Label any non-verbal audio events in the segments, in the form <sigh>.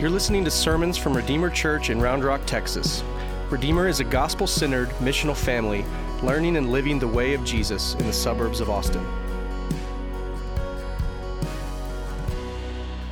You're listening to sermons from Redeemer Church in Round Rock, Texas. Redeemer is a gospel centered, missional family learning and living the way of Jesus in the suburbs of Austin.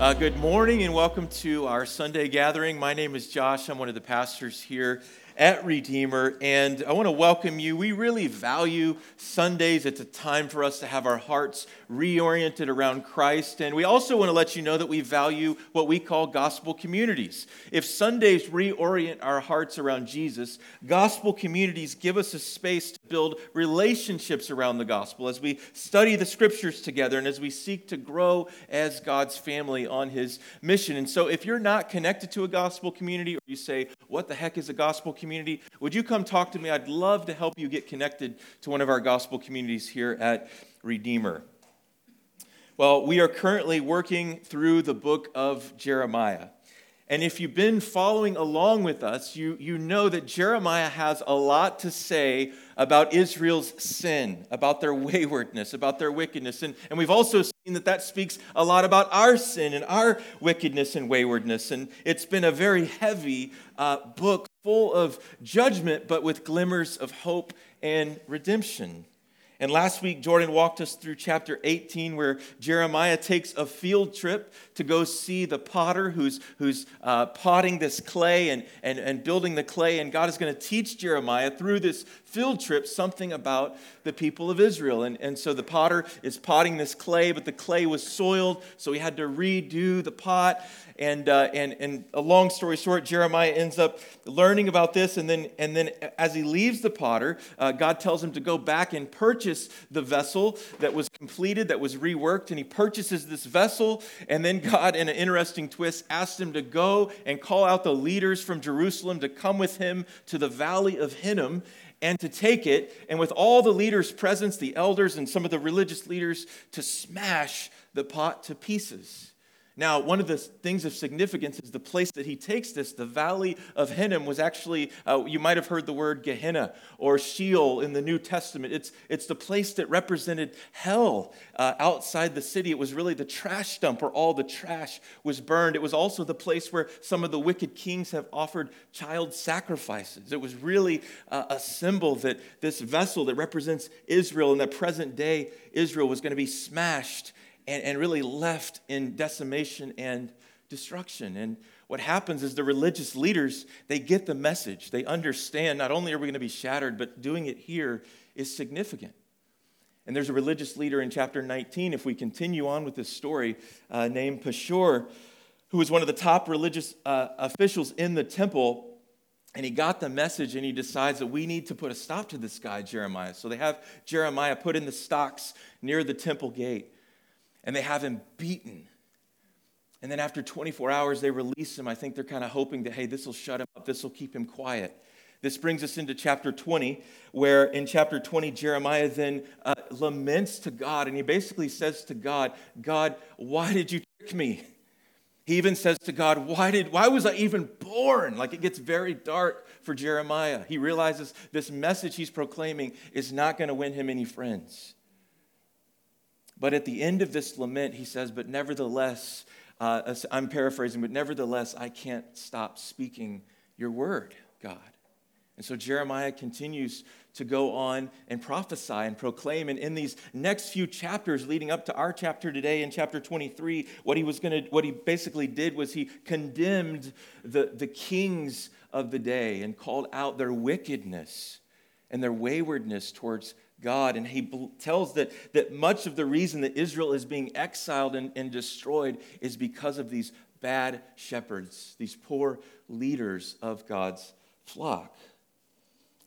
Uh, good morning and welcome to our Sunday gathering. My name is Josh. I'm one of the pastors here at Redeemer, and I want to welcome you. We really value Sundays. It's a time for us to have our hearts reoriented around Christ, and we also want to let you know that we value what we call gospel communities. If Sundays reorient our hearts around Jesus, gospel communities give us a space to build relationships around the gospel as we study the scriptures together and as we seek to grow as God's family on his mission. And so, if you're not connected to a gospel community, or you say, What the heck is a gospel community? Community, would you come talk to me? I'd love to help you get connected to one of our gospel communities here at Redeemer. Well, we are currently working through the book of Jeremiah. And if you've been following along with us, you, you know that Jeremiah has a lot to say about Israel's sin, about their waywardness, about their wickedness. And, and we've also seen that that speaks a lot about our sin and our wickedness and waywardness. And it's been a very heavy uh, book full of judgment, but with glimmers of hope and redemption. And last week, Jordan walked us through chapter 18, where Jeremiah takes a field trip to go see the potter who's, who's uh, potting this clay and, and, and building the clay. And God is going to teach Jeremiah through this field trip something about the people of Israel. And, and so the potter is potting this clay, but the clay was soiled, so he had to redo the pot. And, uh, and, and a long story short, Jeremiah ends up learning about this. And then, and then as he leaves the potter, uh, God tells him to go back and purchase the vessel that was completed, that was reworked. And he purchases this vessel. And then God, in an interesting twist, asks him to go and call out the leaders from Jerusalem to come with him to the valley of Hinnom and to take it, and with all the leaders' presence, the elders and some of the religious leaders, to smash the pot to pieces. Now, one of the things of significance is the place that he takes this. The valley of Hinnom was actually, uh, you might have heard the word Gehenna or Sheol in the New Testament. It's, it's the place that represented hell uh, outside the city. It was really the trash dump where all the trash was burned. It was also the place where some of the wicked kings have offered child sacrifices. It was really uh, a symbol that this vessel that represents Israel in the present day Israel was going to be smashed and, and really left in decimation and destruction. And what happens is the religious leaders, they get the message. They understand not only are we going to be shattered, but doing it here is significant. And there's a religious leader in chapter 19, if we continue on with this story, uh, named Pashur, who was one of the top religious uh, officials in the temple. And he got the message and he decides that we need to put a stop to this guy, Jeremiah. So they have Jeremiah put in the stocks near the temple gate and they have him beaten. And then after 24 hours, they release him. I think they're kind of hoping that, hey, this will shut him up, this will keep him quiet. This brings us into chapter 20, where in chapter 20, Jeremiah then uh, laments to God, and he basically says to God, God, why did you trick me? He even says to God, why, did, why was I even born? Like it gets very dark for Jeremiah. He realizes this message he's proclaiming is not going to win him any friends. But at the end of this lament, he says, But nevertheless, uh, I'm paraphrasing, but nevertheless, I can't stop speaking your word, God. And so Jeremiah continues to go on and prophesy and proclaim. And in these next few chapters leading up to our chapter today, in chapter 23, what he was to, what he basically did was he condemned the, the kings of the day and called out their wickedness and their waywardness towards God. And he tells that, that much of the reason that Israel is being exiled and, and destroyed is because of these bad shepherds, these poor leaders of God's flock.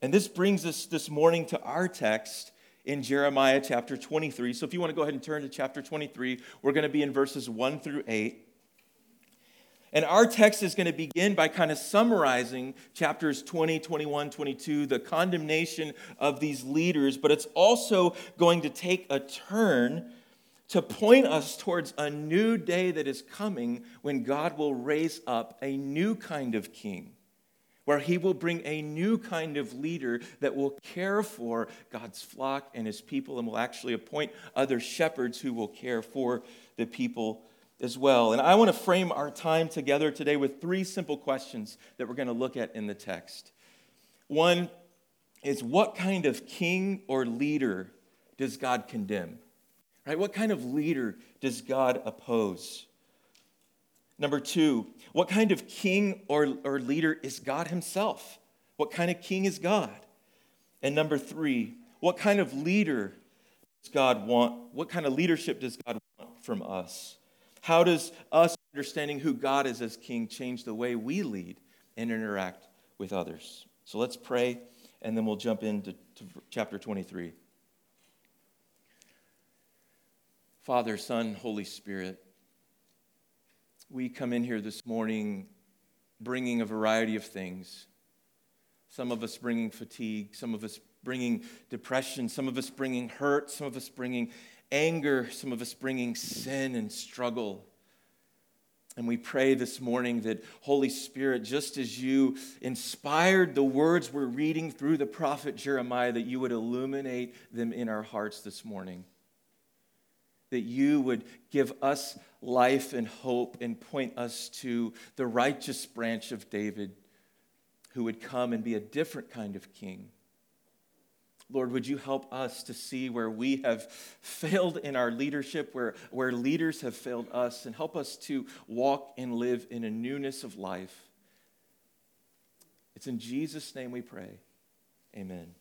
And this brings us this morning to our text in Jeremiah chapter 23. So if you want to go ahead and turn to chapter 23, we're going to be in verses 1 through 8. And our text is going to begin by kind of summarizing chapters 20, 21, 22, the condemnation of these leaders, but it's also going to take a turn to point us towards a new day that is coming when God will raise up a new kind of king, where he will bring a new kind of leader that will care for God's flock and his people and will actually appoint other shepherds who will care for the people as well. And I want to frame our time together today with three simple questions that we're going to look at in the text. One is what kind of king or leader does God condemn? Right? What kind of leader does God oppose? Number two, what kind of king or, or leader is God Himself? What kind of king is God? And number three, what kind of leader does God want? What kind of leadership does God want from us? How does us understanding who God is as king change the way we lead and interact with others? So let's pray, and then we'll jump into chapter 23. Father, Son, Holy Spirit, we come in here this morning bringing a variety of things. Some of us bringing fatigue, some of us bringing depression, some of us bringing hurt, some of us bringing anger, some of us bringing sin and struggle. And we pray this morning that, Holy Spirit, just as you inspired the words we're reading through the prophet Jeremiah, that you would illuminate them in our hearts this morning that you would give us life and hope and point us to the righteous branch of David who would come and be a different kind of king. Lord, would you help us to see where we have failed in our leadership, where, where leaders have failed us, and help us to walk and live in a newness of life. It's in Jesus' name we pray. Amen.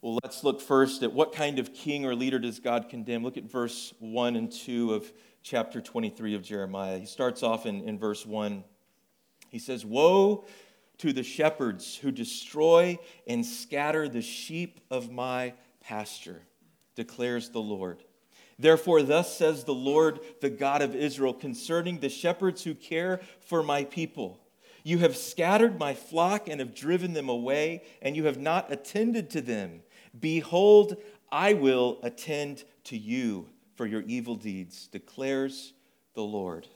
Well, let's look first at what kind of king or leader does God condemn. Look at verse 1 and 2 of chapter 23 of Jeremiah. He starts off in, in verse 1. He says, Woe to the shepherds who destroy and scatter the sheep of my pasture, declares the Lord. Therefore, thus says the Lord, the God of Israel, concerning the shepherds who care for my people. You have scattered my flock and have driven them away, and you have not attended to them. Behold, I will attend to you for your evil deeds, declares the Lord.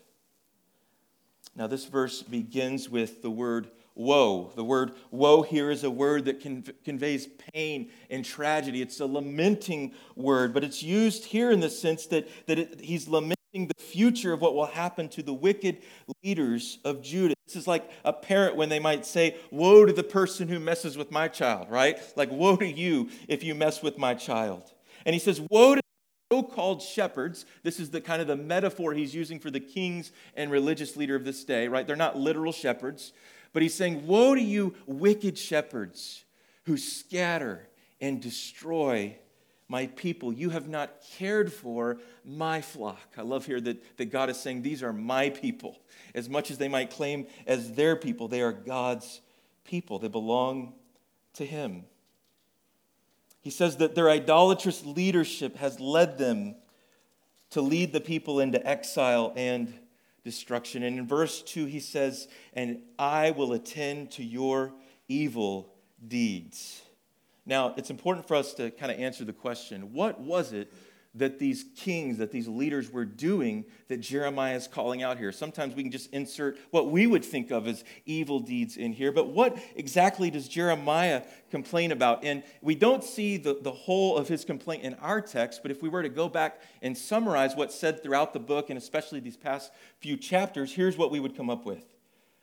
Now, this verse begins with the word woe. The word woe here is a word that conveys pain and tragedy. It's a lamenting word, but it's used here in the sense that, that it, he's lamenting the future of what will happen to the wicked leaders of Judah. This is like a parent when they might say, Woe to the person who messes with my child, right? Like, woe to you if you mess with my child. And he says, Woe to the so-called shepherds this is the kind of the metaphor he's using for the kings and religious leader of this day right they're not literal shepherds but he's saying woe to you wicked shepherds who scatter and destroy my people. You have not cared for my flock. I love here that, that God is saying, These are my people. As much as they might claim as their people, they are God's people. They belong to Him. He says that their idolatrous leadership has led them to lead the people into exile and destruction. And in verse 2, he says, And I will attend to your evil deeds. Now, it's important for us to kind of answer the question what was it that these kings, that these leaders were doing that Jeremiah is calling out here? Sometimes we can just insert what we would think of as evil deeds in here, but what exactly does Jeremiah complain about? And we don't see the, the whole of his complaint in our text, but if we were to go back and summarize what's said throughout the book, and especially these past few chapters, here's what we would come up with.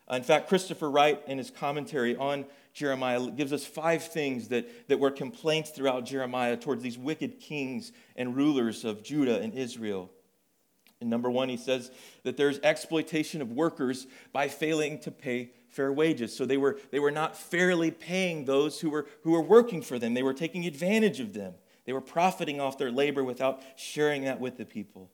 Uh, in fact, Christopher Wright, in his commentary on Jeremiah gives us five things that, that were complaints throughout Jeremiah towards these wicked kings and rulers of Judah and Israel. And number one, he says that there's exploitation of workers by failing to pay fair wages. So they were, they were not fairly paying those who were, who were working for them, they were taking advantage of them. They were profiting off their labor without sharing that with the people.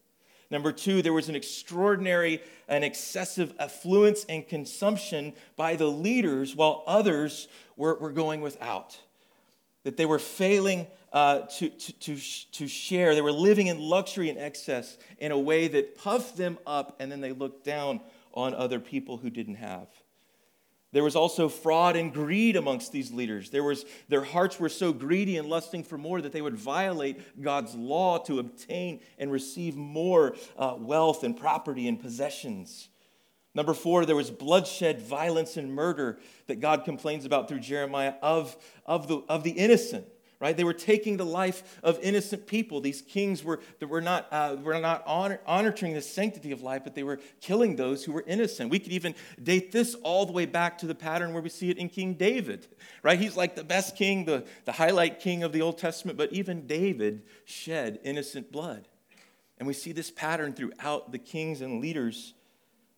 Number two, there was an extraordinary and excessive affluence and consumption by the leaders while others were, were going without. That they were failing uh, to, to, to, to share. They were living in luxury and excess in a way that puffed them up, and then they looked down on other people who didn't have. There was also fraud and greed amongst these leaders. There was, their hearts were so greedy and lusting for more that they would violate God's law to obtain and receive more uh, wealth and property and possessions. Number four, there was bloodshed, violence, and murder that God complains about through Jeremiah of, of, the, of the innocent, right? They were taking the life of innocent people. These kings were, that were not, uh, were not honor, honoring the sanctity of life, but they were killing those who were innocent. We could even date this all the way back to the pattern where we see it in King David, right? He's like the best king, the, the highlight king of the Old Testament, but even David shed innocent blood. And we see this pattern throughout the kings and leaders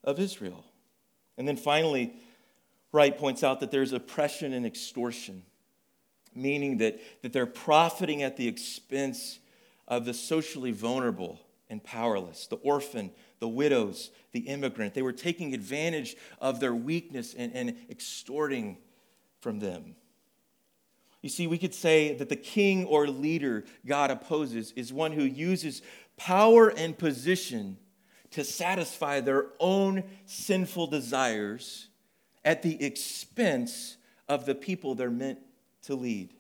of Israel. And then finally, Wright points out that there's oppression and extortion meaning that, that they're profiting at the expense of the socially vulnerable and powerless, the orphan, the widows, the immigrant. They were taking advantage of their weakness and, and extorting from them. You see, we could say that the king or leader God opposes is one who uses power and position to satisfy their own sinful desires at the expense of the people they're meant to lead.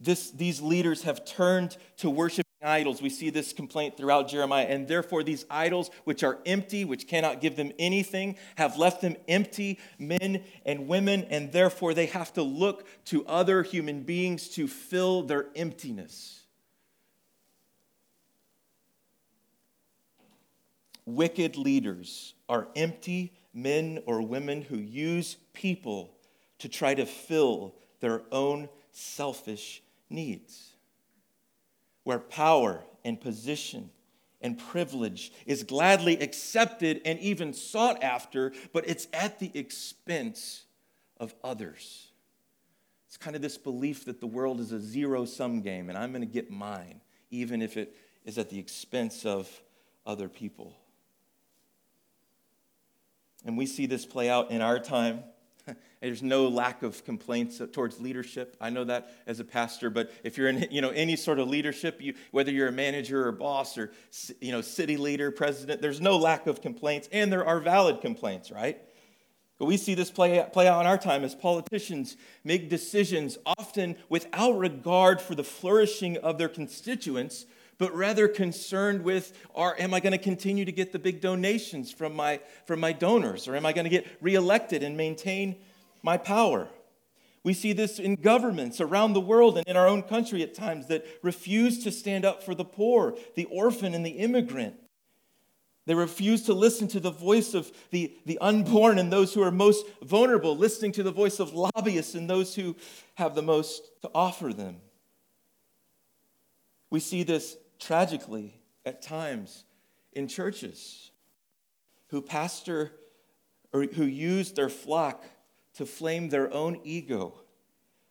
This, these leaders have turned to worshiping idols. We see this complaint throughout Jeremiah. And therefore, these idols, which are empty, which cannot give them anything, have left them empty, men and women, and therefore they have to look to other human beings to fill their emptiness. Wicked leaders are empty men or women who use people to try to fill their own selfish needs. Where power and position and privilege is gladly accepted and even sought after, but it's at the expense of others. It's kind of this belief that the world is a zero sum game and I'm going to get mine, even if it is at the expense of other people. And we see this play out in our time there's no lack of complaints towards leadership. I know that as a pastor, but if you're in you know, any sort of leadership, you, whether you're a manager or boss or you know, city leader, president, there's no lack of complaints, and there are valid complaints, right? But we see this play, play out in our time as politicians make decisions often without regard for the flourishing of their constituents, but rather concerned with are, am I going to continue to get the big donations from my, from my donors? Or am I going to get reelected and maintain my power? We see this in governments around the world and in our own country at times that refuse to stand up for the poor, the orphan, and the immigrant. They refuse to listen to the voice of the, the unborn and those who are most vulnerable, listening to the voice of lobbyists and those who have the most to offer them. We see this tragically at times in churches who pastor or who use their flock to flame their own ego,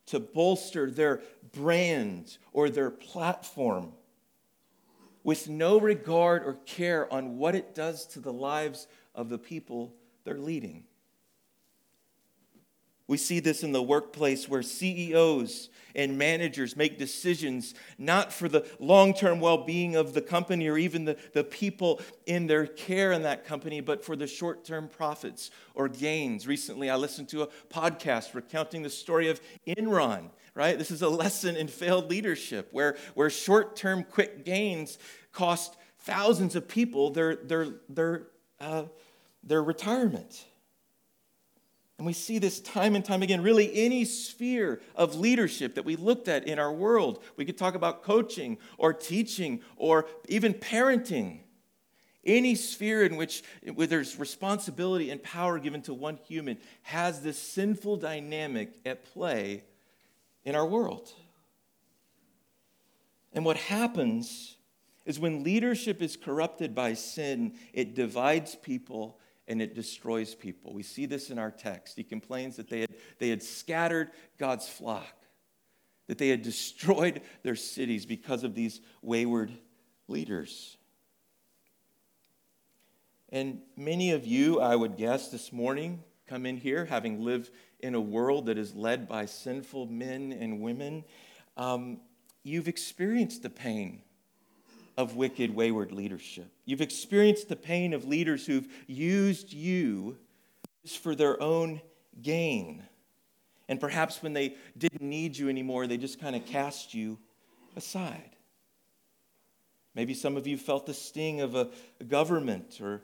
to bolster their brand or their platform with no regard or care on what it does to the lives of the people they're leading. We see this in the workplace where CEOs and managers make decisions not for the long term well being of the company or even the, the people in their care in that company, but for the short term profits or gains. Recently, I listened to a podcast recounting the story of Enron, right? This is a lesson in failed leadership where, where short term quick gains cost thousands of people their, their, their, uh, their retirement. And we see this time and time again, really, any sphere of leadership that we looked at in our world. We could talk about coaching or teaching or even parenting. Any sphere in which where there's responsibility and power given to one human has this sinful dynamic at play in our world. And what happens is when leadership is corrupted by sin, it divides people and it destroys people. We see this in our text. He complains that they had, they had scattered God's flock, that they had destroyed their cities because of these wayward leaders. And many of you, I would guess, this morning come in here having lived in a world that is led by sinful men and women. Um, you've experienced the pain of wicked, wayward leadership. You've experienced the pain of leaders who've used you for their own gain. And perhaps when they didn't need you anymore, they just kind of cast you aside. Maybe some of you felt the sting of a, government or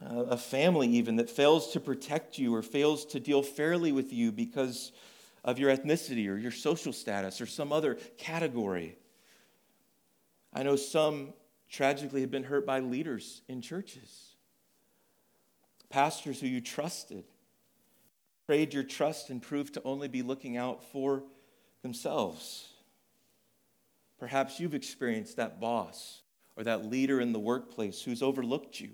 a family, even, that fails to protect you or fails to deal fairly with you because of your ethnicity or your social status or some other category. I know some tragically have been hurt by leaders in churches, pastors who you trusted, prayed your trust and proved to only be looking out for themselves. Perhaps you've experienced that boss or that leader in the workplace who's overlooked you,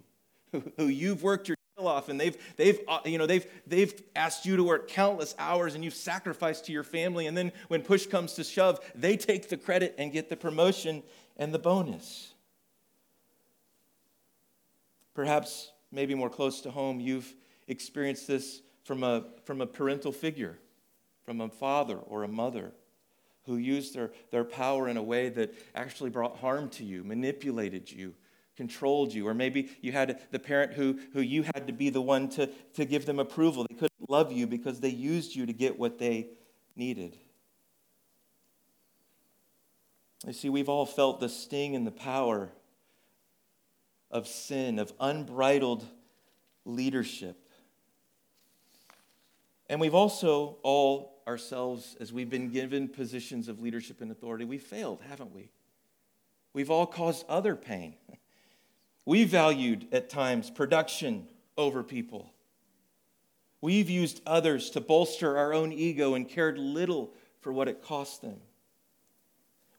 who you've worked your tail off and they've, they've, uh, you know, they've, they've asked you to work countless hours and you've sacrificed to your family. And then when push comes to shove, they take the credit and get the promotion and the bonus. Perhaps, maybe more close to home, you've experienced this from a, from a parental figure, from a father or a mother who used their, their power in a way that actually brought harm to you, manipulated you, controlled you. Or maybe you had the parent who, who you had to be the one to, to give them approval. They couldn't love you because they used you to get what they needed. You see, we've all felt the sting and the power of sin, of unbridled leadership. And we've also all ourselves, as we've been given positions of leadership and authority, we've failed, haven't we? We've all caused other pain. <laughs> We valued at times production over people. We've used others to bolster our own ego and cared little for what it cost them.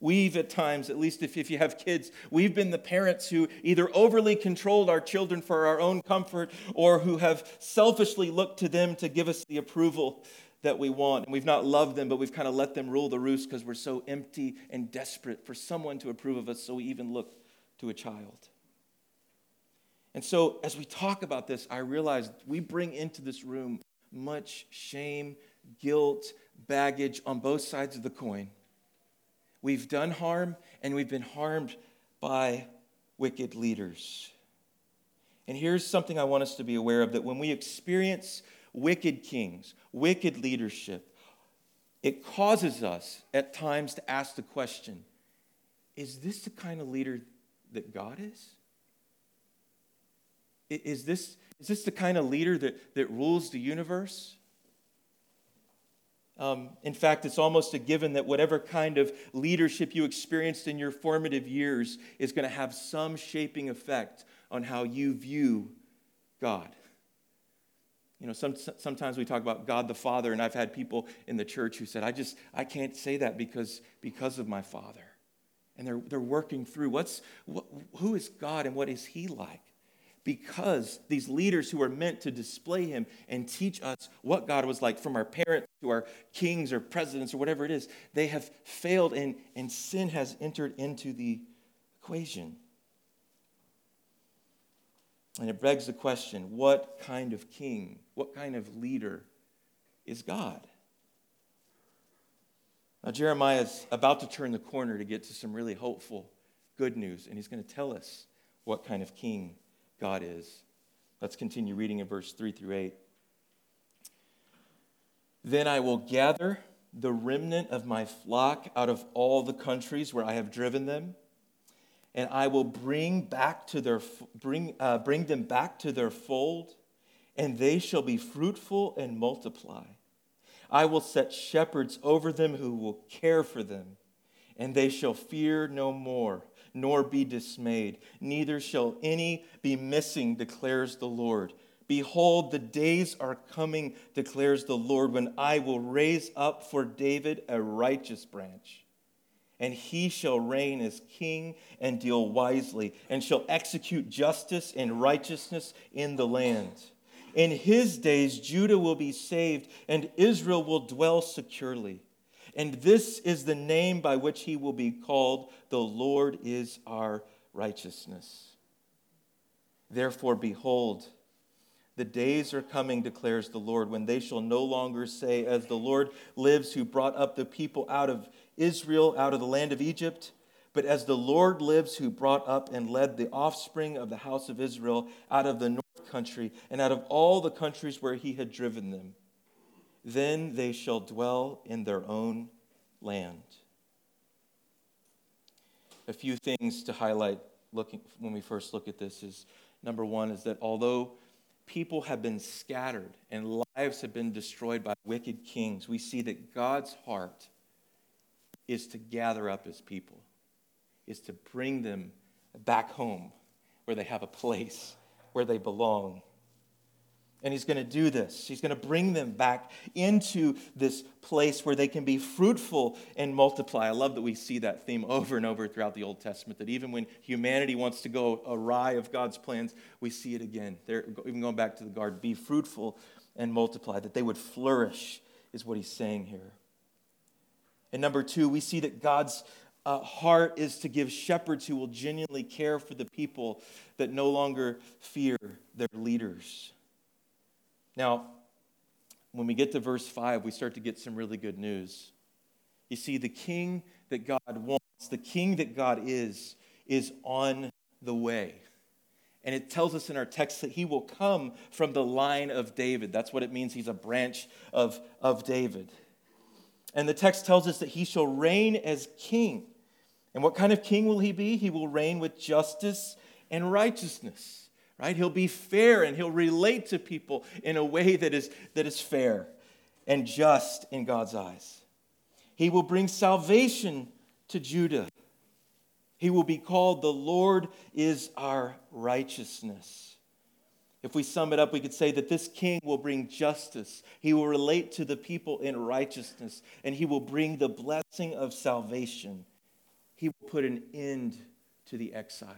We've at times, at least if, if you have kids, we've been the parents who either overly controlled our children for our own comfort or who have selfishly looked to them to give us the approval that we want. And we've not loved them, but we've kind of let them rule the roost because we're so empty and desperate for someone to approve of us, so we even look to a child. And so, as we talk about this, I realize we bring into this room much shame, guilt, baggage on both sides of the coin. We've done harm, and we've been harmed by wicked leaders. And here's something I want us to be aware of that when we experience wicked kings, wicked leadership, it causes us at times to ask the question is this the kind of leader that God is? Is this, is this the kind of leader that, that rules the universe? Um, in fact, it's almost a given that whatever kind of leadership you experienced in your formative years is going to have some shaping effect on how you view God. You know, some, sometimes we talk about God the Father, and I've had people in the church who said, I just, I can't say that because, because of my Father. And they're, they're working through what's, what, who is God and what is He like? Because these leaders who are meant to display Him and teach us what God was like, from our parents to our kings or presidents or whatever it is, they have failed and, and sin has entered into the equation. And it begs the question what kind of king, what kind of leader is God? Now, Jeremiah is about to turn the corner to get to some really hopeful good news, and he's going to tell us what kind of king God is. Let's continue reading in verse 3 through 8. Then I will gather the remnant of my flock out of all the countries where I have driven them and I will bring back to their bring uh, bring them back to their fold, and they shall be fruitful and multiply. I will set shepherds over them who will care for them, and they shall fear no more, nor be dismayed. Neither shall any be missing, declares the Lord. Behold, the days are coming, declares the Lord, when I will raise up for David a righteous branch and he shall reign as king and deal wisely, and shall execute justice and righteousness in the land. In his days, Judah will be saved, and Israel will dwell securely. And this is the name by which he will be called The Lord is our righteousness. Therefore, behold, the days are coming, declares the Lord, when they shall no longer say, As the Lord lives, who brought up the people out of Israel out of the land of Egypt, but as the Lord lives, who brought up and led the offspring of the house of Israel out of the north country and out of all the countries where he had driven them, then they shall dwell in their own land. A few things to highlight looking when we first look at this is number one is that although people have been scattered and lives have been destroyed by wicked kings, we see that God's heart is to gather up his people, is to bring them back home where they have a place, where they belong. And he's going to do this. He's going to bring them back into this place where they can be fruitful and multiply. I love that we see that theme over and over throughout the Old Testament, that even when humanity wants to go awry of God's plans, we see it again. They're even going back to the garden be fruitful and multiply, that they would flourish, is what he's saying here. And number two, we see that God's uh, heart is to give shepherds who will genuinely care for the people that no longer fear their leaders. Now, when we get to verse 5, we start to get some really good news. You see, the king that God wants, the king that God is, is on the way. And it tells us in our text that he will come from the line of David. That's what it means. He's a branch of, of David. And the text tells us that he shall reign as king. And what kind of king will he be? He will reign with justice and righteousness right? He'll be fair and he'll relate to people in a way that is, that is fair and just in God's eyes. He will bring salvation to Judah. He will be called the Lord is our righteousness. If we sum it up, we could say that this king will bring justice. He will relate to the people in righteousness, and he will bring the blessing of salvation. He will put an end to the exile.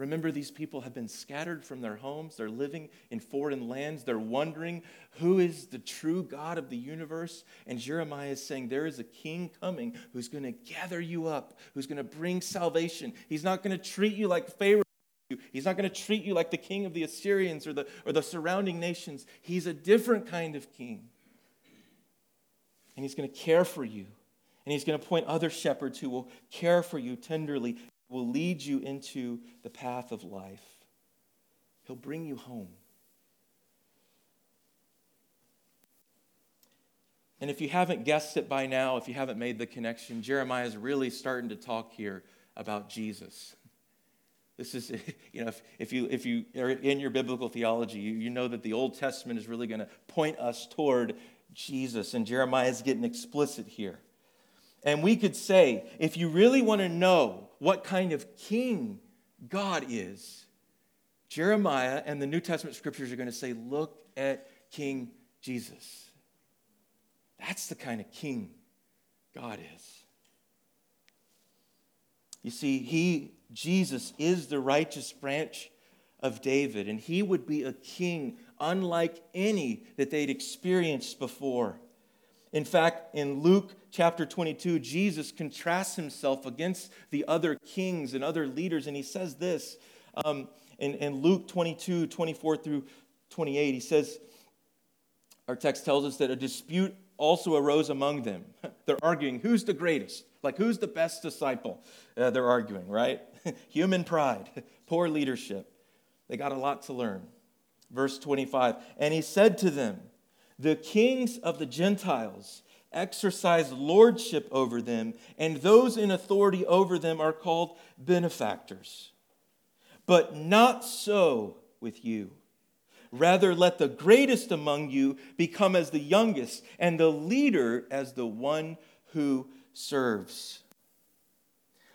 Remember, these people have been scattered from their homes. They're living in foreign lands. They're wondering who is the true God of the universe. And Jeremiah is saying, There is a king coming who's going to gather you up, who's going to bring salvation. He's not going to treat you like Pharaoh. He's not going to treat you like the king of the Assyrians or the, or the surrounding nations. He's a different kind of king. And he's going to care for you. And he's going to appoint other shepherds who will care for you tenderly will lead you into the path of life. He'll bring you home. And if you haven't guessed it by now, if you haven't made the connection, Jeremiah is really starting to talk here about Jesus. This is, <laughs> you know, if, if, you, if you are in your biblical theology, you, you know that the Old Testament is really going to point us toward Jesus. And Jeremiah is getting explicit here. And we could say, if you really want to know what kind of king God is, Jeremiah and the New Testament scriptures are going to say, look at King Jesus. That's the kind of king God is. You see, he, Jesus, is the righteous branch of David, and he would be a king unlike any that they'd experienced before. In fact, in Luke chapter 22, Jesus contrasts himself against the other kings and other leaders, and he says this um, in, in Luke 22, 24 through 28. He says, Our text tells us that a dispute also arose among them. <laughs> They're arguing who's the greatest, like who's the best disciple. Uh, they're arguing, right? <laughs> Human pride, <laughs> poor leadership. They got a lot to learn. Verse 25, and he said to them, the kings of the Gentiles exercise lordship over them, and those in authority over them are called benefactors. But not so with you. Rather, let the greatest among you become as the youngest, and the leader as the one who serves.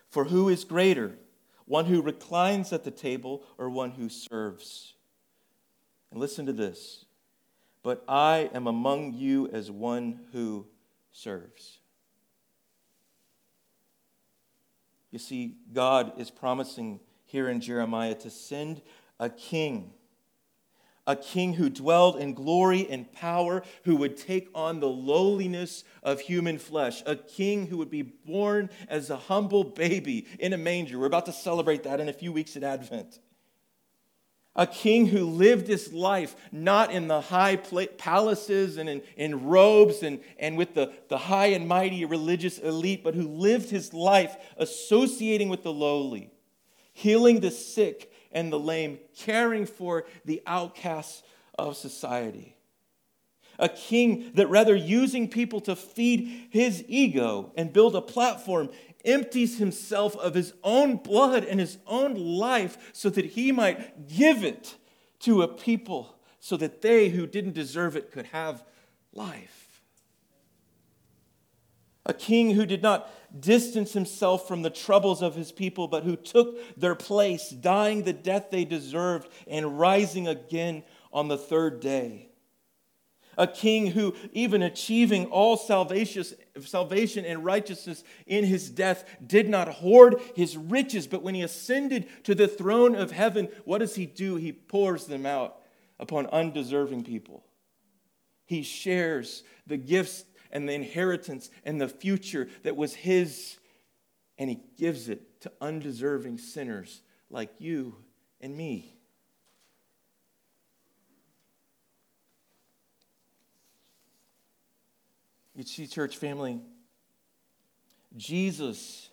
For who is greater, one who reclines at the table or one who serves? And listen to this but I am among you as one who serves. You see, God is promising here in Jeremiah to send a king, a king who dwelled in glory and power, who would take on the lowliness of human flesh, a king who would be born as a humble baby in a manger. We're about to celebrate that in a few weeks at Advent a king who lived his life not in the high palaces and in, in robes and, and with the, the high and mighty religious elite, but who lived his life associating with the lowly, healing the sick and the lame, caring for the outcasts of society. A king that rather using people to feed his ego and build a platform empties himself of his own blood and his own life so that he might give it to a people so that they who didn't deserve it could have life. A king who did not distance himself from the troubles of his people, but who took their place, dying the death they deserved and rising again on the third day a king who, even achieving all salvation and righteousness in his death, did not hoard his riches, but when he ascended to the throne of heaven, what does he do? He pours them out upon undeserving people. He shares the gifts and the inheritance and the future that was his, and he gives it to undeserving sinners like you and me. You see, church family, Jesus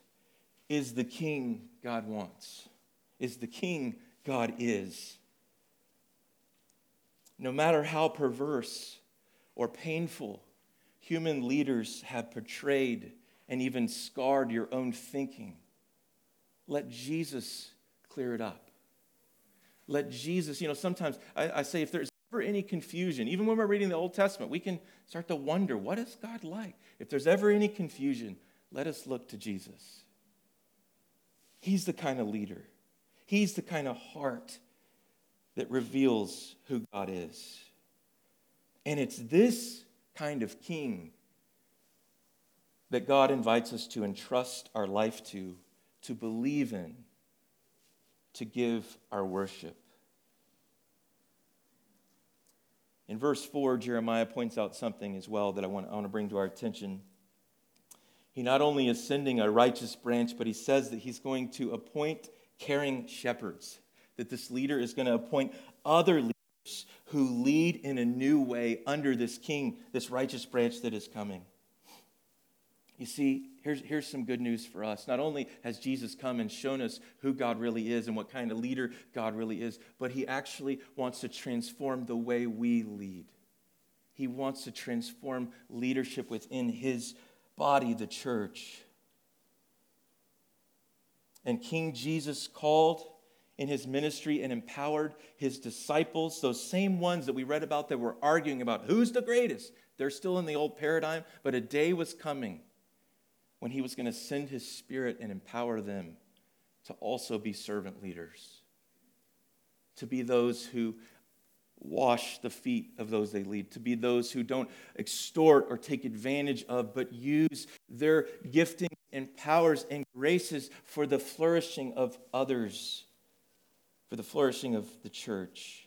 is the king God wants, is the king God is. No matter how perverse or painful human leaders have portrayed and even scarred your own thinking, let Jesus clear it up. Let Jesus, you know, sometimes I, I say if there's ever any confusion, even when we're reading the Old Testament, we can start to wonder what is God like? If there's ever any confusion, let us look to Jesus. He's the kind of leader, He's the kind of heart that reveals who God is. And it's this kind of king that God invites us to entrust our life to, to believe in, to give our worship. In verse 4, Jeremiah points out something as well that I want, I want to bring to our attention. He not only is sending a righteous branch, but he says that he's going to appoint caring shepherds, that this leader is going to appoint other leaders who lead in a new way under this king, this righteous branch that is coming. You see, here's, here's some good news for us. Not only has Jesus come and shown us who God really is and what kind of leader God really is, but he actually wants to transform the way we lead. He wants to transform leadership within his body, the church. And King Jesus called in his ministry and empowered his disciples, those same ones that we read about that were arguing about who's the greatest. They're still in the old paradigm, but a day was coming when he was going to send his spirit and empower them to also be servant leaders, to be those who wash the feet of those they lead, to be those who don't extort or take advantage of, but use their gifting and powers and graces for the flourishing of others, for the flourishing of the church.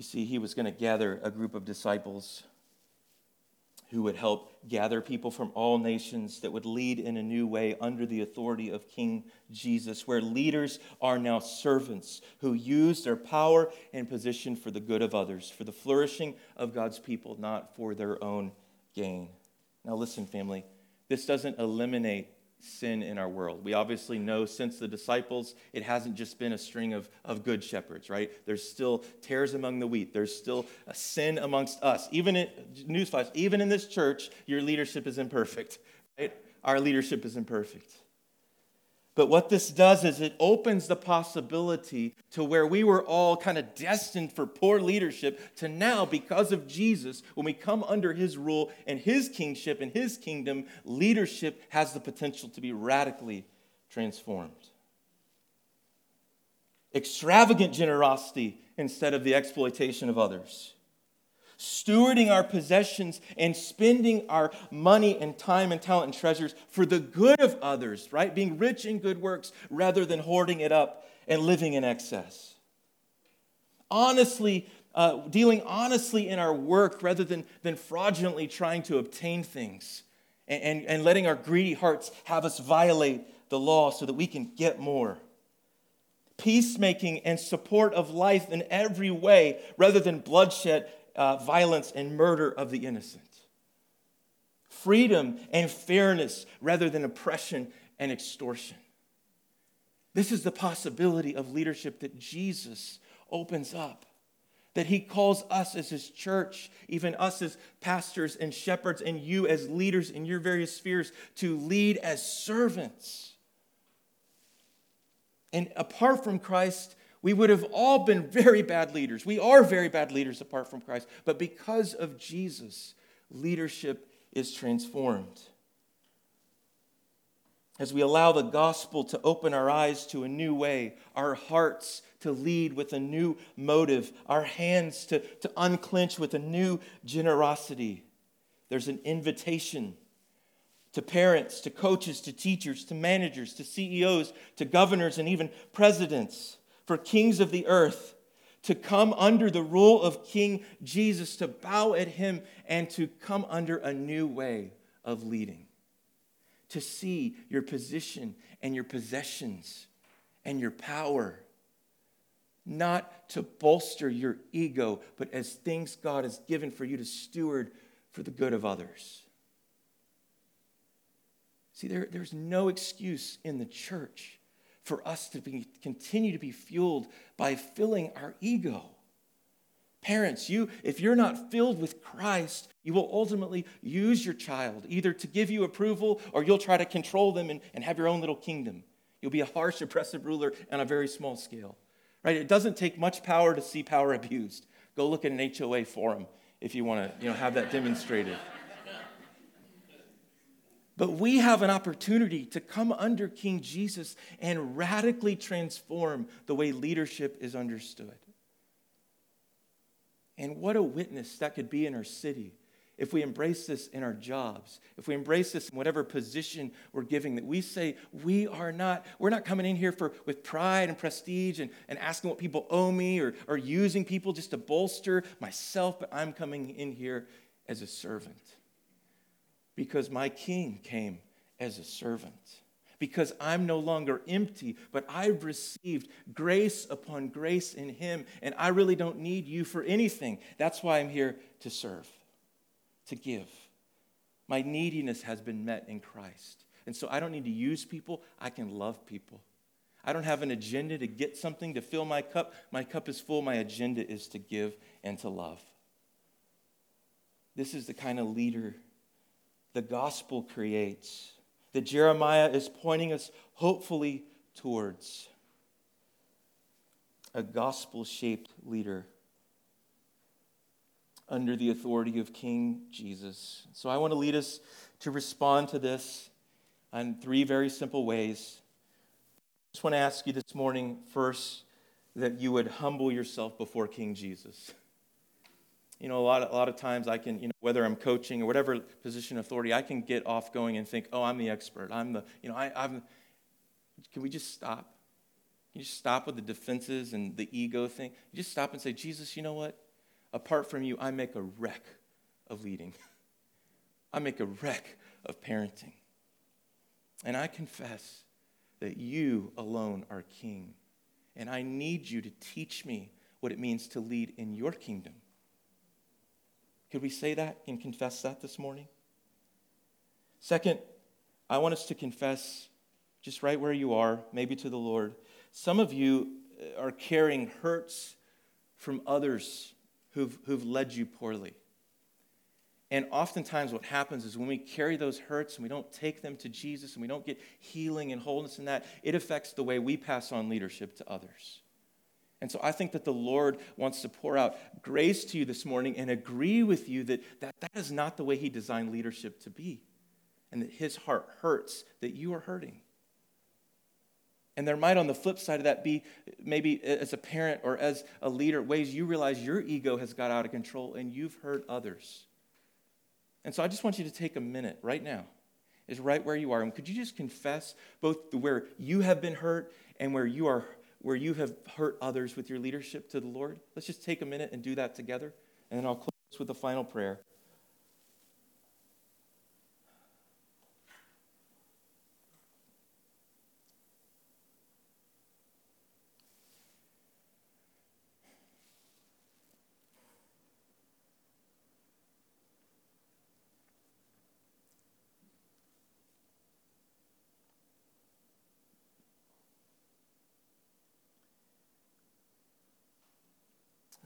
You see, he was going to gather a group of disciples who would help gather people from all nations that would lead in a new way under the authority of King Jesus, where leaders are now servants who use their power and position for the good of others, for the flourishing of God's people, not for their own gain. Now, listen, family, this doesn't eliminate sin in our world. We obviously know since the disciples, it hasn't just been a string of, of good shepherds, right? There's still tares among the wheat. There's still a sin amongst us. Even in, newsflash, even in this church, your leadership is imperfect, right? Our leadership is imperfect. But what this does is it opens the possibility to where we were all kind of destined for poor leadership to now, because of Jesus, when we come under his rule and his kingship and his kingdom, leadership has the potential to be radically transformed. Extravagant generosity instead of the exploitation of others stewarding our possessions and spending our money and time and talent and treasures for the good of others, right? Being rich in good works rather than hoarding it up and living in excess. Honestly, uh, dealing honestly in our work rather than, than fraudulently trying to obtain things and, and, and letting our greedy hearts have us violate the law so that we can get more peacemaking and support of life in every way rather than bloodshed uh, violence and murder of the innocent. Freedom and fairness rather than oppression and extortion. This is the possibility of leadership that Jesus opens up. That he calls us as his church, even us as pastors and shepherds, and you as leaders in your various spheres, to lead as servants And apart from Christ, we would have all been very bad leaders. We are very bad leaders apart from Christ. But because of Jesus, leadership is transformed. As we allow the gospel to open our eyes to a new way, our hearts to lead with a new motive, our hands to, to unclench with a new generosity, there's an invitation to parents, to coaches, to teachers, to managers, to CEOs, to governors, and even presidents, for kings of the earth to come under the rule of King Jesus, to bow at him, and to come under a new way of leading. To see your position and your possessions and your power, not to bolster your ego, but as things God has given for you to steward for the good of others. See, there, there's no excuse in the church for us to be, continue to be fueled by filling our ego. Parents, you, if you're not filled with Christ, you will ultimately use your child either to give you approval or you'll try to control them and, and have your own little kingdom. You'll be a harsh, oppressive ruler on a very small scale. Right? It doesn't take much power to see power abused. Go look at an HOA forum if you want to you know, have that demonstrated. But we have an opportunity to come under King Jesus and radically transform the way leadership is understood. And what a witness that could be in our city if we embrace this in our jobs, if we embrace this in whatever position we're giving, that we say we are not, we're not coming in here for with pride and prestige and, and asking what people owe me or, or using people just to bolster myself, but I'm coming in here as a servant because my king came as a servant. Because I'm no longer empty, but I've received grace upon grace in him, and I really don't need you for anything. That's why I'm here to serve, to give. My neediness has been met in Christ. And so I don't need to use people, I can love people. I don't have an agenda to get something to fill my cup. My cup is full. My agenda is to give and to love. This is the kind of leader the gospel creates, that Jeremiah is pointing us hopefully towards a gospel shaped leader under the authority of King Jesus. So I want to lead us to respond to this in three very simple ways. I just want to ask you this morning first that you would humble yourself before King Jesus you know, a lot, a lot of times I can, you know, whether I'm coaching or whatever position of authority, I can get off going and think, oh, I'm the expert. I'm the, you know, I, I'm, can we just stop? Can you just stop with the defenses and the ego thing? You just stop and say, Jesus, you know what? Apart from you, I make a wreck of leading. <laughs> I make a wreck of parenting. And I confess that you alone are king. And I need you to teach me what it means to lead in your kingdom. Could we say that and confess that this morning? Second, I want us to confess just right where you are, maybe to the Lord. Some of you uh, are carrying hurts from others who've, who've led you poorly. And oftentimes, what happens is when we carry those hurts and we don't take them to Jesus and we don't get healing and wholeness in that, it affects the way we pass on leadership to others. And so I think that the Lord wants to pour out grace to you this morning and agree with you that, that that is not the way He designed leadership to be. And that His heart hurts that you are hurting. And there might, on the flip side of that, be maybe as a parent or as a leader, ways you realize your ego has got out of control and you've hurt others. And so I just want you to take a minute right now, is right where you are. And could you just confess both where you have been hurt and where you are where you have hurt others with your leadership to the Lord? Let's just take a minute and do that together, and then I'll close with a final prayer.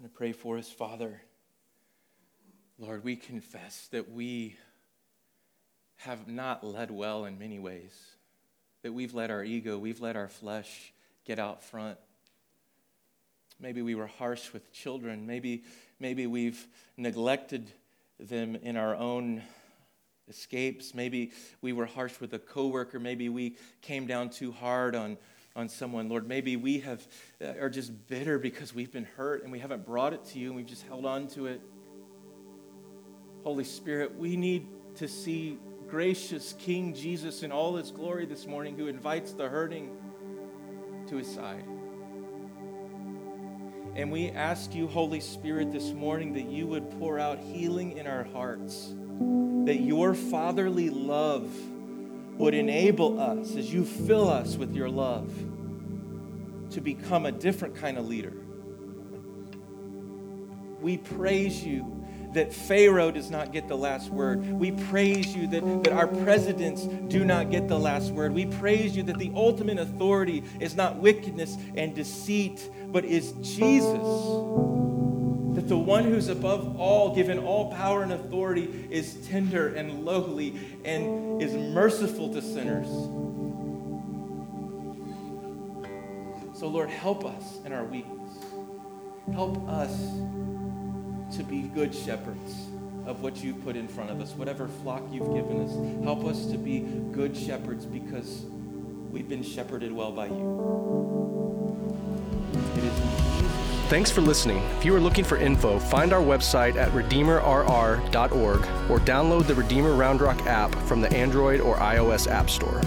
To pray for us, Father. Lord, we confess that we have not led well in many ways, that we've let our ego, we've let our flesh get out front. Maybe we were harsh with children. Maybe, maybe we've neglected them in our own escapes. Maybe we were harsh with a coworker. Maybe we came down too hard on, on someone. Lord, maybe we have, uh, are just bitter because we've been hurt and we haven't brought it to you and we've just held on to it. Holy Spirit, we need to see gracious King Jesus in all his glory this morning who invites the hurting to his side. And we ask you, Holy Spirit, this morning that you would pour out healing in our hearts, that your fatherly love would enable us, as you fill us with your love, to become a different kind of leader. We praise you that Pharaoh does not get the last word. We praise you that, that our presidents do not get the last word. We praise you that the ultimate authority is not wickedness and deceit, but is Jesus. That the one who's above all, given all power and authority, is tender and lowly and is merciful to sinners. So, Lord, help us in our weakness. Help us to be good shepherds of what you've put in front of us, whatever flock you've given us. Help us to be good shepherds because we've been shepherded well by you. It is Thanks for listening. If you are looking for info, find our website at redeemerrr.org or download the Redeemer Round Rock app from the Android or iOS App Store.